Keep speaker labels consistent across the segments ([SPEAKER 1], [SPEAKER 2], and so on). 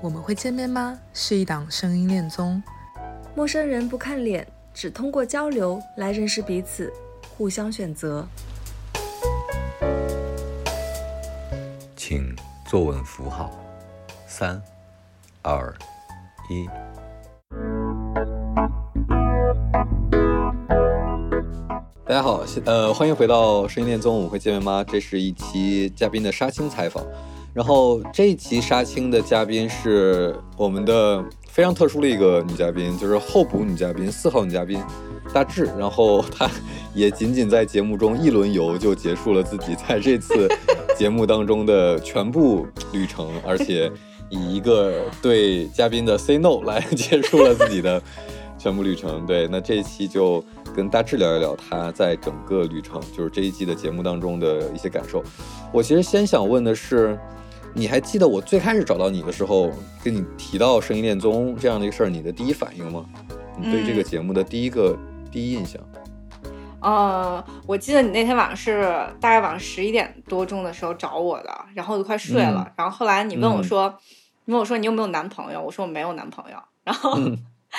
[SPEAKER 1] 我们会见面吗？是一档声音恋综，
[SPEAKER 2] 陌生人不看脸，只通过交流来认识彼此，互相选择。
[SPEAKER 3] 请坐稳扶好，三、二、一。大家好，呃，欢迎回到声音恋综，我们会见面吗？这是一期嘉宾的杀青采访。然后这一期杀青的嘉宾是我们的非常特殊的一个女嘉宾，就是候补女嘉宾四号女嘉宾大志。然后她也仅仅在节目中一轮游就结束了自己在这次节目当中的全部旅程，而且以一个对嘉宾的 say no 来结束了自己的全部旅程。对，那这一期就跟大志聊一聊他在整个旅程，就是这一季的节目当中的一些感受。我其实先想问的是。你还记得我最开始找到你的时候，跟你提到《声音恋综》这样的一个事儿，你的第一反应吗？你对这个节目的第一个第一印象？
[SPEAKER 4] 呃，我记得你那天晚上是大概晚上十一点多钟的时候找我的，然后我就快睡了。然后后来你问我说，你问我说你有没有男朋友？我说我没有男朋友。然后，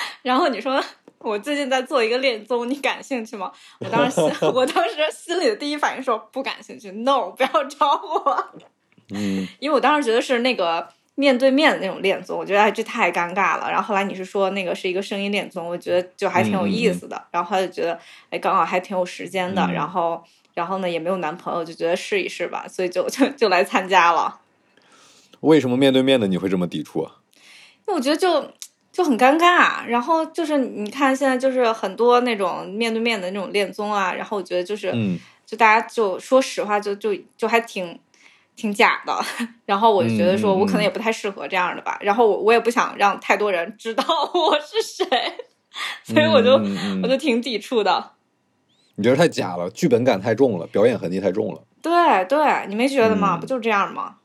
[SPEAKER 4] 然后你说我最近在做一个恋综，你感兴趣吗？我当时心，我当时心里的第一反应说不感兴趣，no，不要找我。
[SPEAKER 3] 嗯，
[SPEAKER 4] 因为我当时觉得是那个面对面的那种恋综，我觉得哎这太尴尬了。然后后来你是说那个是一个声音恋综，我觉得就还挺有意思的。然后他就觉得哎刚好还挺有时间的，然后然后呢也没有男朋友，就觉得试一试吧，所以就就就来参加了。
[SPEAKER 3] 为什么面对面的你会这么抵触啊？
[SPEAKER 4] 因为我觉得就就很尴尬。然后就是你看现在就是很多那种面对面的那种恋综啊，然后我觉得就是就大家就说实话就就就还挺。挺假的，然后我就觉得说，我可能也不太适合这样的吧。然后我我也不想让太多人知道我是谁，所以我就我就挺抵触的。
[SPEAKER 3] 你觉得太假了，剧本感太重了，表演痕迹太重了。
[SPEAKER 4] 对对，你没觉得吗？不就是这样吗？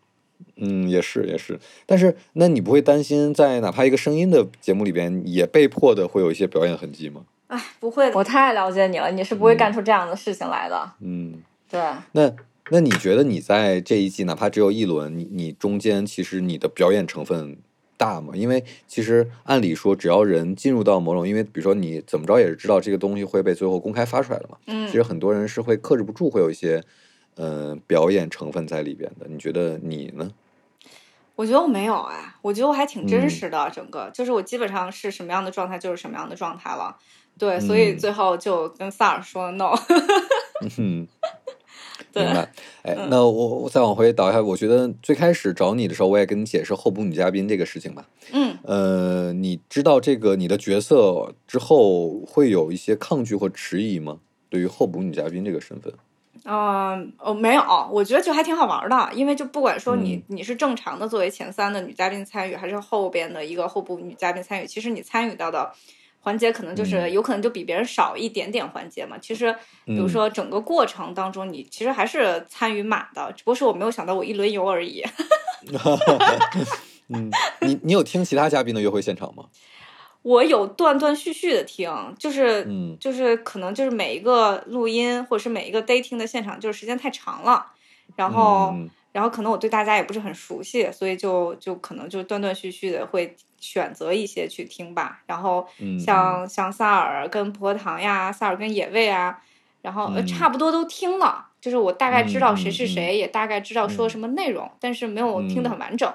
[SPEAKER 3] 嗯，也是也是。但是，那你不会担心在哪怕一个声音的节目里边，也被迫的会有一些表演痕迹吗？
[SPEAKER 4] 哎，不会，我太了解你了，你是不会干出这样的事情来的。
[SPEAKER 3] 嗯，
[SPEAKER 4] 对。
[SPEAKER 3] 那。那你觉得你在这一季哪怕只有一轮，你你中间其实你的表演成分大吗？因为其实按理说，只要人进入到某种，因为比如说你怎么着也是知道这个东西会被最后公开发出来的嘛。
[SPEAKER 4] 嗯。
[SPEAKER 3] 其实很多人是会克制不住，会有一些嗯表演成分在里边的。你觉得你呢？
[SPEAKER 4] 我觉得我没有哎，我觉得我还挺真实的，整个就是我基本上是什么样的状态就是什么样的状态了。对，所以最后就跟萨尔说 no。
[SPEAKER 3] 嗯。明白，哎，那我我再往回倒一下，我觉得最开始找你的时候，我也跟你解释候补女嘉宾这个事情吧。
[SPEAKER 4] 嗯，
[SPEAKER 3] 呃，你知道这个你的角色之后，会有一些抗拒或迟疑吗？对于候补女嘉宾这个身份？
[SPEAKER 4] 嗯，哦，没有，我觉得就还挺好玩的，因为就不管说你你是正常的作为前三的女嘉宾参与，还是后边的一个候补女嘉宾参与，其实你参与到的。环节可能就是有可能就比别人少一点点环节嘛。其实，比如说整个过程当中，你其实还是参与满的，只不过是我没有想到我一轮游而已。
[SPEAKER 3] 嗯，你你有听其他嘉宾的约会现场吗？
[SPEAKER 4] 我有断断续续的听，就是
[SPEAKER 3] 嗯，
[SPEAKER 4] 就是可能就是每一个录音或者是每一个 dating 的现场，就是时间太长了，然后然后可能我对大家也不是很熟悉，所以就就可能就断断续续的会。选择一些去听吧，然后像像萨尔跟葡萄糖呀，萨尔跟野味啊，然后差不多都听了，就是我大概知道谁是谁，也大概知道说什么内容，但是没有听得很完整。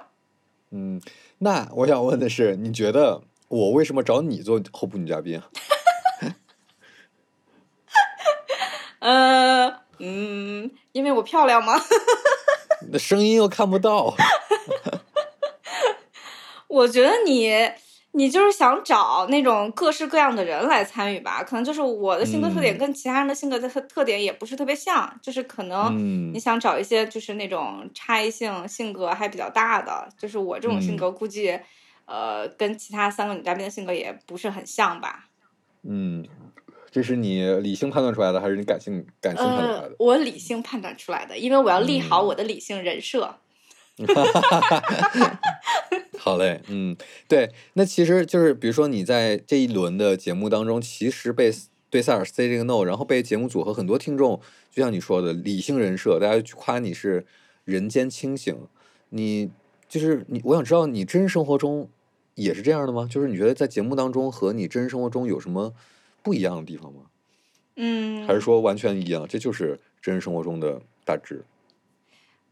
[SPEAKER 3] 嗯，那我想问的是，你觉得我为什么找你做候补女嘉宾？
[SPEAKER 4] 呃，嗯，因为我漂亮吗？
[SPEAKER 3] 那声音又看不到。
[SPEAKER 4] 我觉得你，你就是想找那种各式各样的人来参与吧？可能就是我的性格特点跟其他人的性格的特特点也不是特别像，就是可能你想找一些就是那种差异性性格还比较大的，就是我这种性格估计，呃，跟其他三个女嘉宾的性格也不是很像吧？
[SPEAKER 3] 嗯，这是你理性判断出来的，还是你感性感性判断出来的？
[SPEAKER 4] 我理性判断出来的，因为我要立好我的理性人设。
[SPEAKER 3] 哈哈哈！好嘞，嗯，对，那其实就是，比如说你在这一轮的节目当中，其实被对塞尔 say 这个 no，然后被节目组和很多听众，就像你说的理性人设，大家去夸你是人间清醒，你就是你，我想知道你真实生活中也是这样的吗？就是你觉得在节目当中和你真实生活中有什么不一样的地方吗？
[SPEAKER 4] 嗯，
[SPEAKER 3] 还是说完全一样？这就是真实生活中的大致。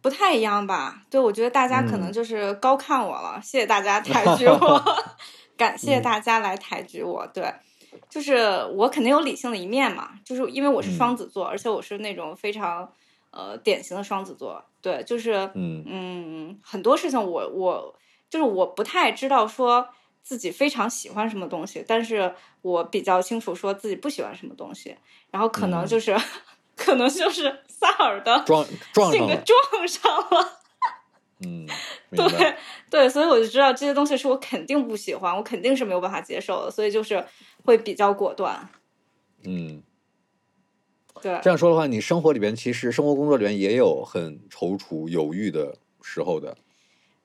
[SPEAKER 4] 不太一样吧？对，我觉得大家可能就是高看我了，谢谢大家抬举 我，感谢大家来抬举我。对，就是我肯定有理性的一面嘛，就是因为我是双子座，而且我是那种非常呃典型的双子座。对，就是
[SPEAKER 3] 嗯
[SPEAKER 4] 嗯，很多事情我我就是我不太知道说自己非常喜欢什么东西，但是我比较清楚说自己不喜欢什么东西，然后可能就是 可能就是萨尔的
[SPEAKER 3] 撞撞
[SPEAKER 4] 性格撞上了。
[SPEAKER 3] 嗯，
[SPEAKER 4] 对对，所以我就知道这些东西是我肯定不喜欢，我肯定是没有办法接受的，所以就是会比较果断。
[SPEAKER 3] 嗯。
[SPEAKER 4] 对，
[SPEAKER 3] 这样说的话，你生活里边其实生活工作里边也有很踌躇犹豫的时候的，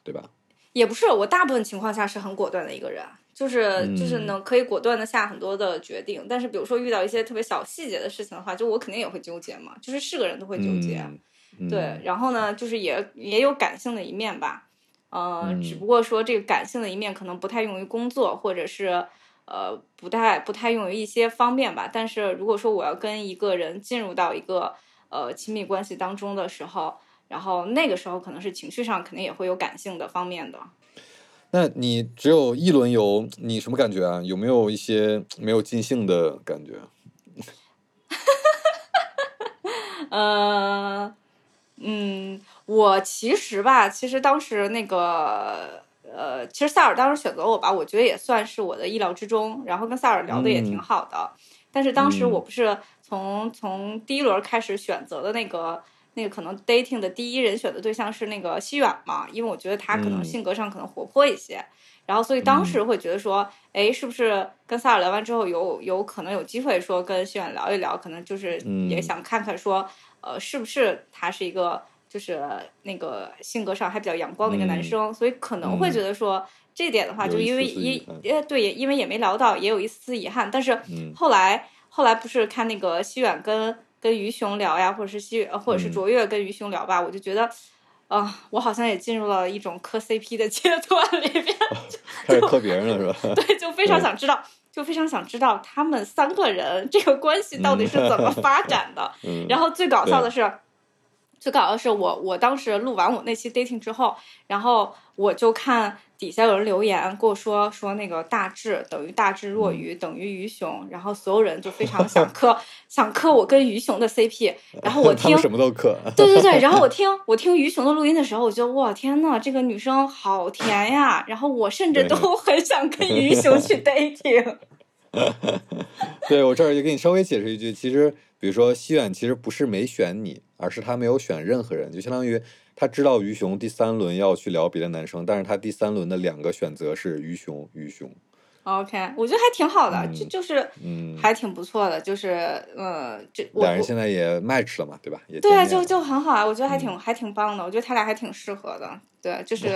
[SPEAKER 3] 对吧？
[SPEAKER 4] 也不是，我大部分情况下是很果断的一个人，就是就是
[SPEAKER 3] 嗯
[SPEAKER 4] 能可以果断的下很多的决定。但是比如说遇到一些特别小细节的事情的话，就我肯定也会纠结嘛，就是是个人都会纠结。对，然后呢，就是也也有感性的一面吧，呃，
[SPEAKER 3] 嗯
[SPEAKER 4] 只不过说这个感性的一面可能不太用于工作，或者是呃不太不太用于一些方面吧。但是如果说我要跟一个人进入到一个呃亲密关系当中的时候，然后那个时候可能是情绪上肯定也会有感性的方面的。
[SPEAKER 3] 那你只有一轮游，你什么感觉啊？有没有一些没有尽兴的感觉？
[SPEAKER 4] 呃，嗯，我其实吧，其实当时那个，呃，其实萨尔当时选择我吧，我觉得也算是我的意料之中。然后跟萨尔聊的也挺
[SPEAKER 3] 嗯
[SPEAKER 4] 好的，但是当时
[SPEAKER 3] 嗯
[SPEAKER 4] 我不是从从第一轮开始选择的那个那个可能 dating 的第一人选的对象是那个西远嘛，因为我觉得他可能
[SPEAKER 3] 嗯。
[SPEAKER 4] 性格上可能活泼一些。然后，所以当时会觉得说，哎，是不是跟萨尔聊完之后有有可能有机会说跟西远聊一聊，可能就是
[SPEAKER 3] 嗯。
[SPEAKER 4] 也想看看说，呃，是不是他是一个就是那个性格上还比较阳光的一个男
[SPEAKER 3] 嗯。
[SPEAKER 4] 生，所以可能会
[SPEAKER 3] 嗯。
[SPEAKER 4] 觉得说这点的话，就因为也也对，也因为也没聊到，也有一丝丝遗憾。但是
[SPEAKER 3] 嗯。
[SPEAKER 4] 后来后来不是看那个西远跟跟于雄聊呀，或者是西呃或者是
[SPEAKER 3] 嗯
[SPEAKER 4] 卓越跟于雄聊吧，我就觉得。啊、我好像也进入了一种磕 CP 的阶段里边，
[SPEAKER 3] 开始磕别人了是吧？
[SPEAKER 4] 对，就非常想知道，就非常想知道他们三个人这个关系到底是怎么发展的。
[SPEAKER 3] 嗯，
[SPEAKER 4] 然后最搞笑的是，最搞笑的是我我当时录完我那期 dating 之后，然后我就看底下有人留言跟我说说那个大智等于大智若愚等于愚雄，然后所有人就非常想 磕想磕我跟愚雄的 CP，然后我 听
[SPEAKER 3] 都磕，
[SPEAKER 4] 对对对，然后我 听我听于雄的录音的时候，我就哇天呐，这个女生好甜呀！然后我甚至都很想跟愚雄去 dating。
[SPEAKER 3] 对我这儿也给你稍微解释一句，其实比如说西远其实不是没选你，而是他没有选任何人，就相当于他知道于雄第三轮要去聊别的男生，但是他第三轮的两个选择是于雄、于雄
[SPEAKER 4] ，OK，我觉得还挺好的，
[SPEAKER 3] 嗯
[SPEAKER 4] 就就是
[SPEAKER 3] 嗯，
[SPEAKER 4] 还挺不错的，就是呃，这我
[SPEAKER 3] 两人现在也 match 了嘛，对吧？也
[SPEAKER 4] 对啊，就就很好啊，我觉得还挺、
[SPEAKER 3] 嗯
[SPEAKER 4] 还挺棒的，我觉得他俩还挺适合的，对，就 是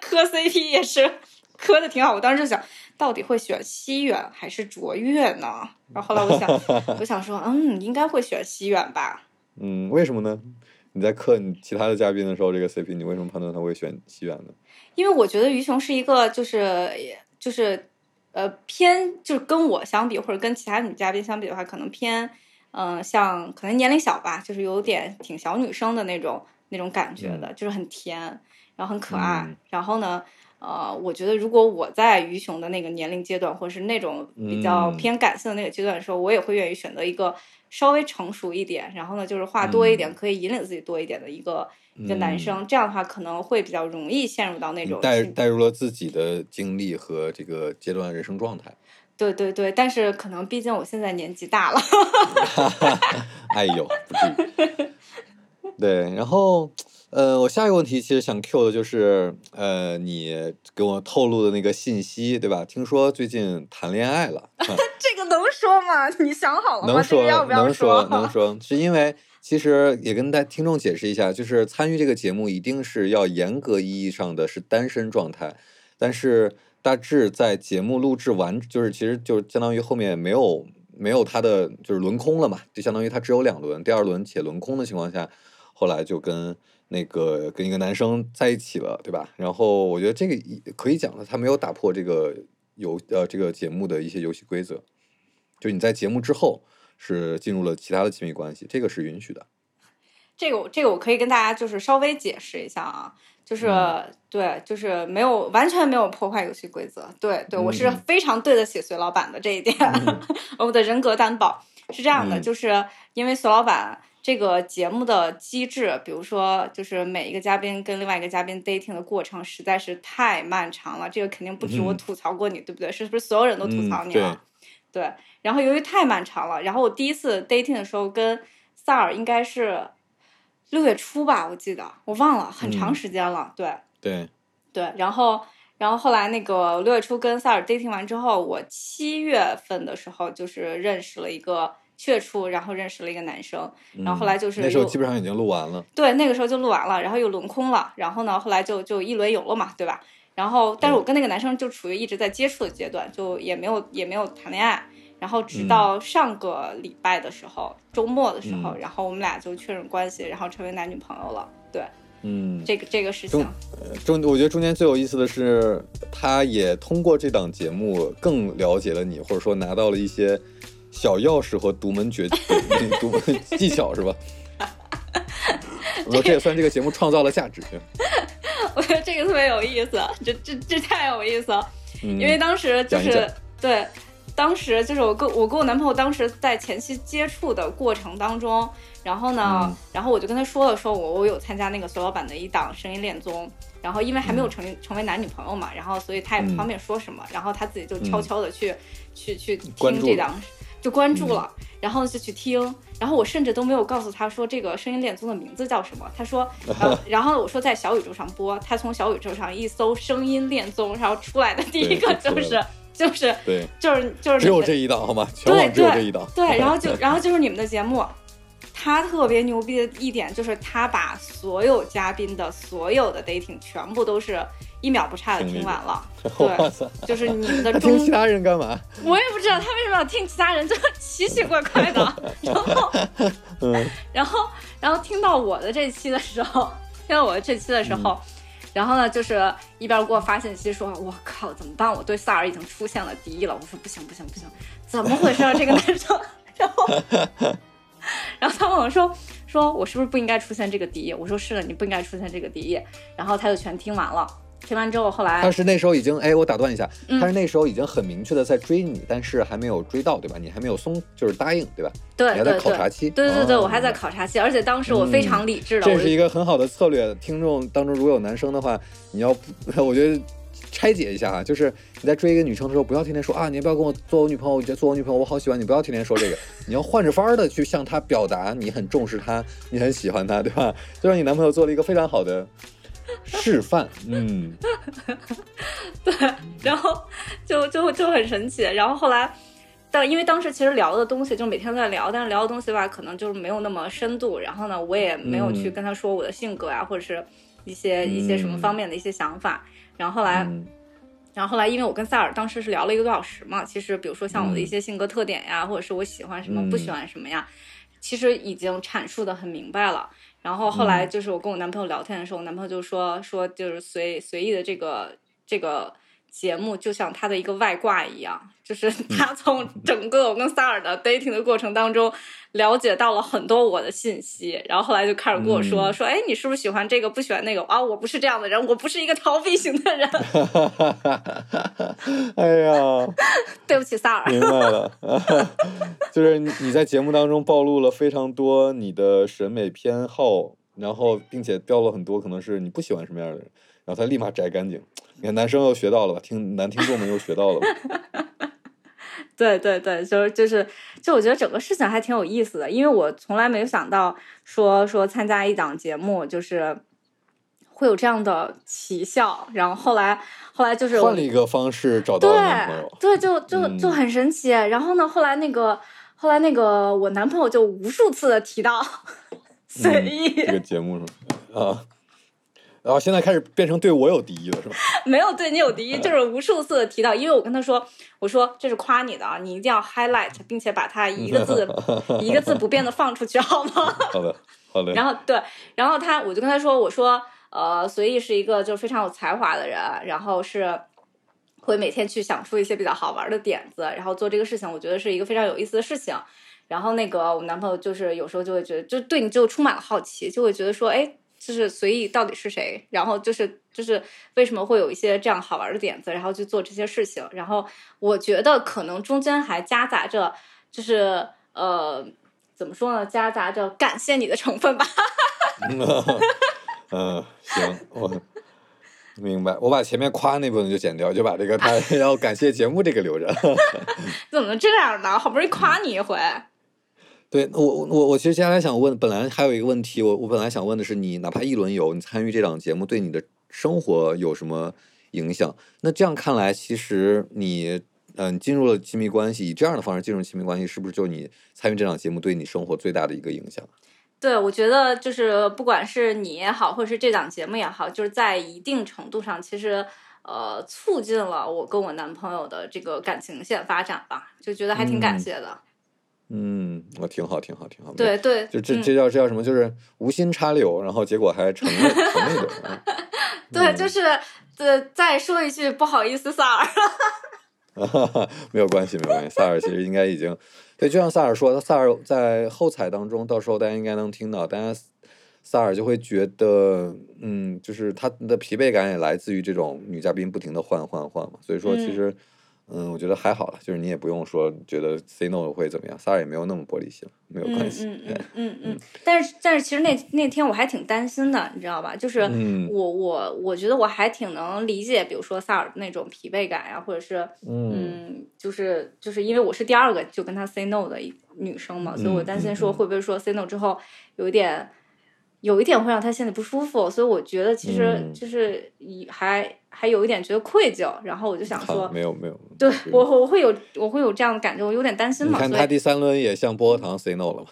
[SPEAKER 4] 磕 CP 也是磕的挺好，我当时就想到底会选西远还是卓越呢？然后后来我想 我想说，嗯，应该会选西远吧。
[SPEAKER 3] 嗯，为什么呢？你在磕你其他的嘉宾的时候，这个 CP 你为什么判断他会选西远呢？
[SPEAKER 4] 因为我觉得于琼是一个就是就是呃偏就是跟我相比或者跟其他女嘉宾相比的话，可能偏嗯、呃像可能年龄小吧，就是有点挺小女生的那种那种感觉的，就是很甜，然后很可爱。
[SPEAKER 3] 嗯
[SPEAKER 4] 然后呢，呃，我觉得如果我在于雄的那个年龄阶段，或者是那种比较
[SPEAKER 3] 嗯
[SPEAKER 4] 偏感性的那个阶段的时候，我也会愿意选择一个稍微成熟一点，然后呢，就是话多一点，
[SPEAKER 3] 嗯
[SPEAKER 4] 可以引领自己多一点的一个。一个男生，这样的话可能会比较容易陷入到那种
[SPEAKER 3] 带带入了自己的经历和这个阶段人生状态。
[SPEAKER 4] 对对对，但是可能毕竟我现在年纪大了，
[SPEAKER 3] 哎呦，不至于。对，然后呃，我下一个问题其实想 Q 的就是呃，你给我透露的那个信息，对吧？听说最近谈恋爱了，啊
[SPEAKER 4] 这个能说吗？你想好了吗？
[SPEAKER 3] 能说
[SPEAKER 4] 这个要不要
[SPEAKER 3] 能说能说，是因为其实也跟大听众解释一下，就是参与这个节目一定是要严格意义上的是单身状态，但是大致在节目录制完，就是其实就相当于后面没有没有他的就是轮空了嘛，就相当于他只有两轮，第二轮且轮空的情况下，后来就跟那个跟一个男生在一起了，对吧？然后我觉得这个可以讲的，他没有打破这个游呃这个节目的一些游戏规则，就你在节目之后是进入了其他的亲密关系，这个是允许的。
[SPEAKER 4] 这个这个我可以跟大家就是稍微解释一下啊，就是对，就是没有完全没有破坏游戏规则，对对，我是非常对得起隋老板的这一点，我的人格担保。是这样的，就是因为隋老板这个节目的机制，比如说就是每一个嘉宾跟另外一个嘉宾 dating 的过程实在是太漫长了，这个肯定不止我吐槽过你，对不对？是不是所有人都吐槽你了？对，然后由于太漫长了，然后我第一次 dating 的时候跟萨尔应该是。六月初吧，我记得我忘了，很长时间了。对
[SPEAKER 3] 对
[SPEAKER 4] 对，然后然后后来那个六月初跟萨尔 dating 完之后，我七月份的时候就是认识了一个七月初，然后认识了一个男生，然后后来就是
[SPEAKER 3] 那时候基本上已经录完了。
[SPEAKER 4] 对，那个时候就录完了，然后又轮空了，然后呢，后来就就一轮游了嘛，对吧？然后但是我跟那个男生就处于一直在接触的阶段，就也没有也没有谈恋爱。然后直到上个礼拜的时候，周末的时候，然后我们俩就确认关系，然后成为男女朋友了。对，
[SPEAKER 3] 嗯，
[SPEAKER 4] 这个这个事情，
[SPEAKER 3] 中我觉得中间最有意思的是，他也通过这档节目更了解了你，或者说拿到了一些小钥匙和独门绝 独门技巧，是吧？我说这也算这个节目创造了价值。
[SPEAKER 4] 我觉得这个特别有意思，这这这太有意思了，因为当时就是对。当时就是我跟我跟我男朋友当时在前期接触的过程当中，然后呢，然后我就跟他说了，说我我有参加那个隋老板的一档声音恋综，然后因为还没有成成为男女朋友嘛，然后所以他也不方便说什么，然后他自己就悄悄的去去去听这档，就关注了，然后就去听，然后我甚至都没有告诉他说这个声音恋综的名字叫什么，他说，然后我说在小宇宙上播，他从小宇宙上一搜声音恋综，然后出来的第一个就是。就是
[SPEAKER 3] 对，
[SPEAKER 4] 就是就是
[SPEAKER 3] 只有这一档好吗？全网只有这一档。
[SPEAKER 4] 对，然后就 然后就是你们的节目，他特别牛逼的一点就是他把所有嘉宾的所有的 dating 全部都是一秒不差的听完了。对，就是你们的。
[SPEAKER 3] 听其他人干嘛？
[SPEAKER 4] 我也不知道他为什么要听其他人，就奇奇怪怪的。然后，嗯，然后然后听到我的这期的时候，听到我的这期的时候。然后呢，就是一边给我发信息说：“我靠，怎么办？我对萨尔已经出现了敌意了。”我说：“不行，不行，不行，怎么回事啊？这个男生。”然后，然后他问我说：“说我是不是不应该出现这个敌意？”我说：“是的，你不应该出现这个敌意。”然后他就全听完了。听完之后，后来
[SPEAKER 3] 他是那时候已经哎，我打断一下，他是那时候已经很明确的在追你，但是还没有追到，对吧？你还没有松，就是答应，对吧？
[SPEAKER 4] 对，你
[SPEAKER 3] 还在考察期。
[SPEAKER 4] 对对对，我还在考察期，而且当时我非常理智的。
[SPEAKER 3] 这是一个很好的策略。听众当中如果有男生的话，你要 我觉得拆解一下啊，就是你在追一个女生的时候，不要天天说啊，你要不要跟我做我女朋友？我觉得做我女朋友我好喜欢你，不要天天说这个，你要换着法儿的去向她表达你很重视她，你很喜欢她，对吧？就让你男朋友做了一个非常好的。示范，嗯，
[SPEAKER 4] 对，然后就就就很神奇。然后后来，但因为当时其实聊的东西就每天在聊，但是聊的东西吧，可能就是没有那么深度。然后呢，我也没有去跟他说我的性格呀，或者是一些一些什么方面的一些想法。然后后来，然后后来，因为我跟塞尔当时是聊了一个多小时嘛，其实比如说像我的一些性格特点呀，或者是我喜欢什么不喜欢什么呀，其实已经阐述的很明白了。然后后来就是我跟我男朋友聊天的时候，我男朋友就说说就是随随意的这个这个节目就像他的一个外挂一样，就是他从整个我跟萨尔的 dating 的过程当中了解到了很多我的信息，然后后来就开始跟我说说，哎，你是不是喜欢这个不喜欢那个啊？我不是这样的人，我不是一个逃避型的人。
[SPEAKER 3] 哎呀，
[SPEAKER 4] 对不起，萨尔。
[SPEAKER 3] 明白了，就是你在节目当中暴露了非常多你的审美偏好，然后并且掉了很多可能是你不喜欢什么样的人，然后他立马摘干净。你看男生又学到了吧？听男听众们又学到了吧？
[SPEAKER 4] 对对对，就是就是，就我觉得整个事情还挺有意思的，因为我从来没有想到说说参加一档节目就是会有这样的奇效，然后后来后来就是
[SPEAKER 3] 换了一个方式找到男朋友，
[SPEAKER 4] 对，就就就很神奇。然后呢，后来那个后来那个我男朋友就无数次的提到 随意
[SPEAKER 3] 这个节目是吗？啊。然后现在开始变成对我有敌意了，是吧？
[SPEAKER 4] 没有对你有敌意，就是无数次的提到，因为我跟他说，我说这是夸你的啊，你一定要 highlight，并且把它一个字 一个字不变的放出去，好吗？
[SPEAKER 3] 好的。好的。
[SPEAKER 4] 然后对，然后他我就跟他说，我说呃，随意是一个就非常有才华的人，然后是会每天去想出一些比较好玩的点子，然后做这个事情，我觉得是一个非常有意思的事情。然后那个我男朋友就是有时候就会觉得，就对你就充满了好奇，就会觉得说，哎，就是随意到底是谁？然后就是就是为什么会有一些这样好玩的点子，然后去做这些事情？然后我觉得可能中间还夹杂着，就是呃，怎么说呢？夹杂着感谢你的成分吧。
[SPEAKER 3] 嗯，行，我明白。我把前面夸那部分就剪掉，就把这个他 要感谢节目这个留着。
[SPEAKER 4] 怎么能这样呢？好不容易夸你一回。
[SPEAKER 3] 对我我我其实接下来想问，本来还有一个问题，我我本来想问的是，你哪怕一轮游，你参与这档节目，对你的生活有什么影响？那这样看来，其实你嗯进入了亲密关系，以这样的方式进入亲密关系，是不是就你参与这档节目对你生活最大的一个影响？
[SPEAKER 4] 对，我觉得就是不管是你也好，或者是这档节目也好，就是在一定程度上，其实呃促进了我跟我男朋友的这个感情线发展吧，就觉得还挺感谢的。
[SPEAKER 3] 嗯，我挺好，挺好，挺好。
[SPEAKER 4] 对对，
[SPEAKER 3] 就这这叫这叫什么？就是无心插柳，然后结果还成了 成那种。
[SPEAKER 4] 对，就是呃，再说一句不好意思，萨尔。
[SPEAKER 3] 没有关系，没有关系。萨尔其实应该已经对，就像萨尔说，萨尔在后采当中，到时候大家应该能听到，大家萨尔就会觉得，嗯，就是他的疲惫感也来自于这种女嘉宾不停的换换换嘛，所以说其实。嗯，我觉得还好了，就是你也不用说觉得 say no 会怎么样，萨尔也没有那么玻璃心，没有关系。
[SPEAKER 4] 嗯嗯 嗯嗯。但是但是其实那那天我还挺担心的，你知道吧？就是我我我觉得我还挺能理解，比如说萨尔那种疲惫感呀，或者是嗯，就是就是因为我是第二个就跟他 say no 的女生嘛，所以我担心说会不会说 say no 之后有一点。有一点会让他心里不舒服，所以我觉得其实就是以还还有一点觉得愧疚，然后我就想说，
[SPEAKER 3] 没有没有，
[SPEAKER 4] 对我我会有我会有这样的感觉，我有点担心嘛。
[SPEAKER 3] 你看他第三轮也向波波糖 say no 了嘛？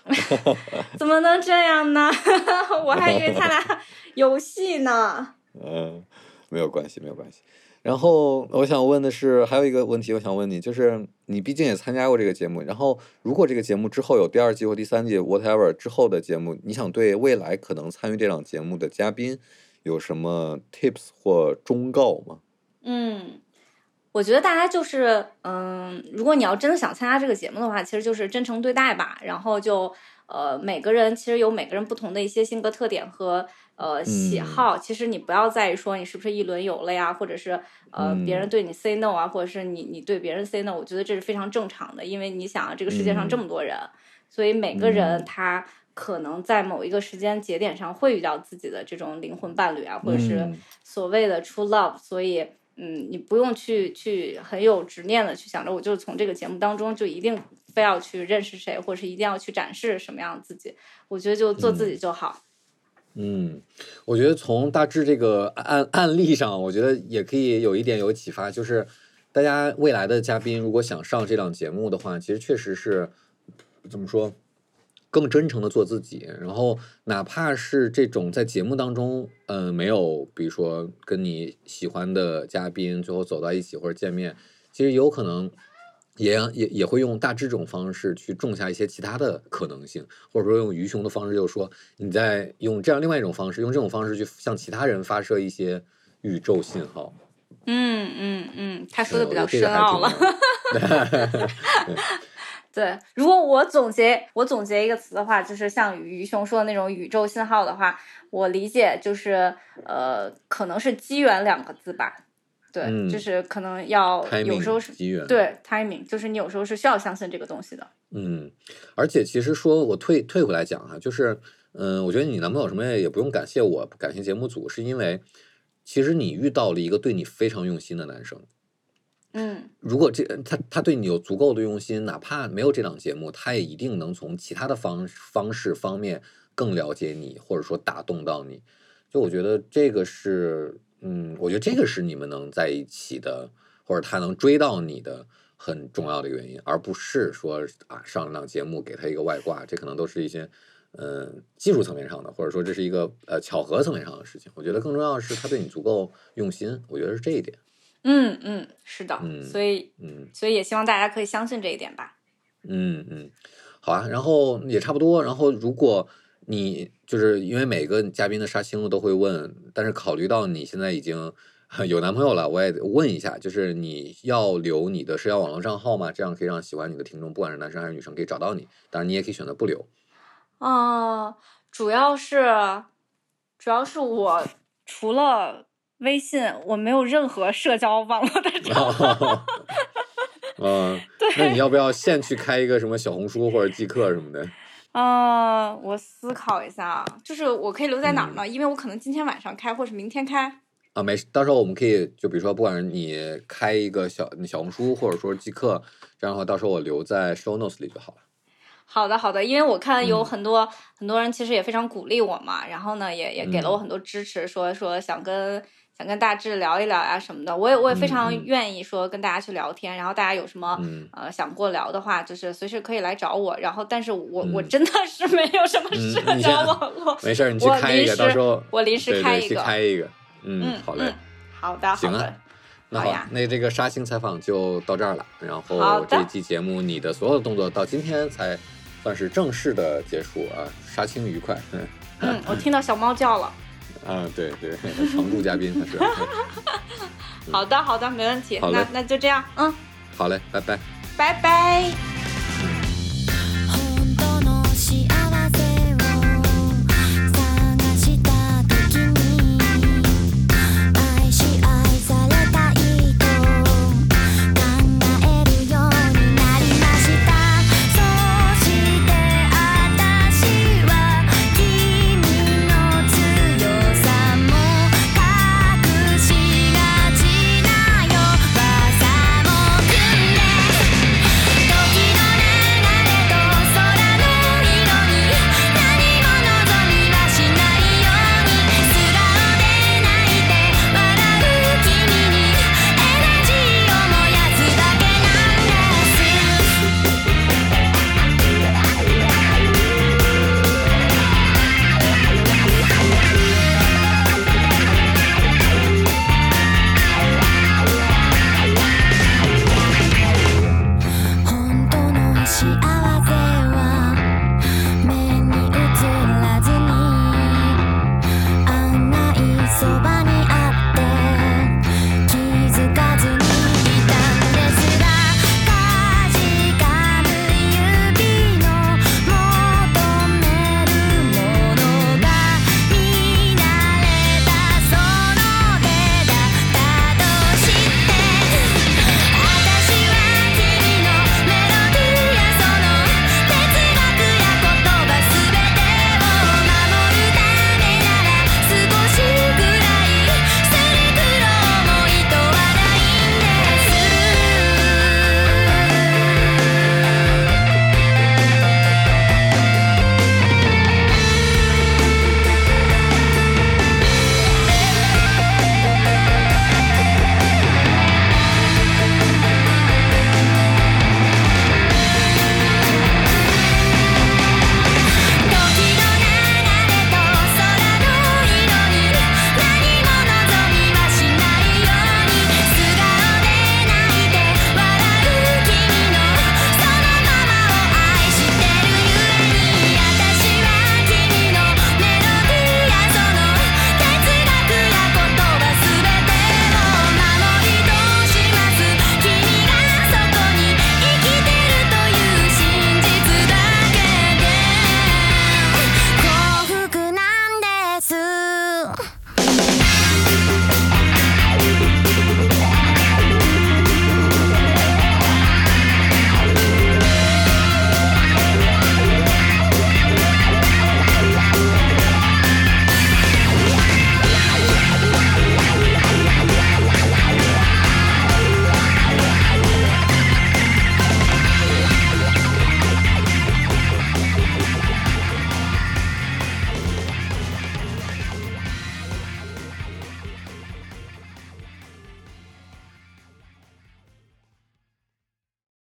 [SPEAKER 4] 怎么能这样呢？我还以为他俩有戏呢。
[SPEAKER 3] 嗯，没有关系，没有关系。然后我想问的是，还有一个问题，我想问你，就是你毕竟也参加过这个节目，然后如果这个节目之后有第二季或第三季，whatever 之后的节目，你想对未来可能参与这档节目的嘉宾有什么 tips 或忠告吗？
[SPEAKER 4] 嗯，我觉得大家就是，嗯，如果你要真的想参加这个节目的话，其实就是真诚对待吧，然后就，呃，每个人其实有每个人不同的一些性格特点和。呃，喜好其实你不要在意说你是不是一轮游了呀，或者是呃别人对你 say no 啊，或者是你你对别人 say no，我觉得这是非常正常的，因为你想啊，这个世界上这么多人，所以每个人他可能在某一个时间节点上会遇到自己的这种灵魂伴侣啊，或者是所谓的 true love，所以嗯，你不用去去很有执念的去想着我就是从这个节目当中就一定非要去认识谁，或者是一定要去展示什么样的自己，我觉得就做自己就好。
[SPEAKER 3] 嗯，嗯我觉得从大致这个案案例上，我觉得也可以有一点有启发，就是大家未来的嘉宾如果想上这档节目的话，其实确实是怎么说，更真诚的做自己，然后哪怕是这种在节目当中，嗯，没有，比如说跟你喜欢的嘉宾最后走到一起或者见面，其实有可能。也也也会用大致这种方式去种下一些其他的可能性，或者说用鱼熊的方式，就是说你在用这样另外一种方式，用这种方式去向其他人发射一些宇宙信号。
[SPEAKER 4] 嗯嗯嗯，他说的比较深奥了。对，如果我总结我总结一个词的话，就是像鱼熊说的那种宇宙信号的话，我理解就是呃，可能是机缘两个字吧。对，就是可能要有时候是对 timing，就是你有时候是需要相信这个东西的。
[SPEAKER 3] 嗯，而且其实说我退退回来讲哈，就是嗯，我觉得你男朋友什么也不用感谢我，感谢节目组，是因为其实你遇到了一个对你非常用心的男生。
[SPEAKER 4] 嗯，
[SPEAKER 3] 如果这他他对你有足够的用心，哪怕没有这档节目，他也一定能从其他的方方式方面更了解你，或者说打动到你。就我觉得这个是。嗯，我觉得这个是你们能在一起的，或者他能追到你的很重要的原因，而不是说啊上了档节目给他一个外挂，这可能都是一些嗯技术层面上的，或者说这是一个呃巧合层面上的事情。我觉得更重要的是他对你足够用心，我觉得是这一点。
[SPEAKER 4] 嗯嗯，是的，
[SPEAKER 3] 嗯，
[SPEAKER 4] 所以
[SPEAKER 3] 嗯，
[SPEAKER 4] 所以也希望大家可以相信这一点吧。
[SPEAKER 3] 嗯嗯，好啊，然后也差不多，然后如果。你就是因为每个嘉宾的杀青都会问，但是考虑到你现在已经有男朋友了，我也问一下，就是你要留你的社交网络账号吗？这样可以让喜欢你的听众，不管是男生还是女生，可以找到你。当然，你也可以选择不留。
[SPEAKER 4] 啊，主要是主要是我除了微信，我没有任何社交网络的账号。
[SPEAKER 3] 嗯，那你要不要现去开一个什么小红书或者即刻什么的？
[SPEAKER 4] 嗯，我思考一下，就是我可以留在哪儿呢？因为我可能今天晚上开，或是明天开。
[SPEAKER 3] 啊，没事，到时候我们可以就比如说，不管是你开一个小小红书，或者说即刻，这样的话，到时候我留在 show notes 里就好了。
[SPEAKER 4] 好的，好的，因为我看有很多很多人其实也非常鼓励我嘛，然后呢，也也给了我很多支持，说说想跟。想跟大志聊一聊呀什么的，我也我也非常愿意说跟大家去聊天。然后大家有什么呃想过聊的话，就是随时可以来找我。然后，但是我我真的是没有什么社交网络。
[SPEAKER 3] 没事，你去开一个，到时候
[SPEAKER 4] 我临时开一
[SPEAKER 3] 个，开一个。
[SPEAKER 4] 嗯，
[SPEAKER 3] 好嘞。
[SPEAKER 4] 好的，
[SPEAKER 3] 行啊。那好，那这个杀青采访就到这儿了。然后这期节目你的所有的动作到今天才算是正式的结束啊，杀青愉快。
[SPEAKER 4] 嗯，我听到小猫叫了。
[SPEAKER 3] 啊，对对，常驻嘉宾他是。
[SPEAKER 4] 好的，好的，没问题。
[SPEAKER 3] 好
[SPEAKER 4] 那那就这样，嗯。
[SPEAKER 3] 好嘞，拜拜。
[SPEAKER 4] 拜拜。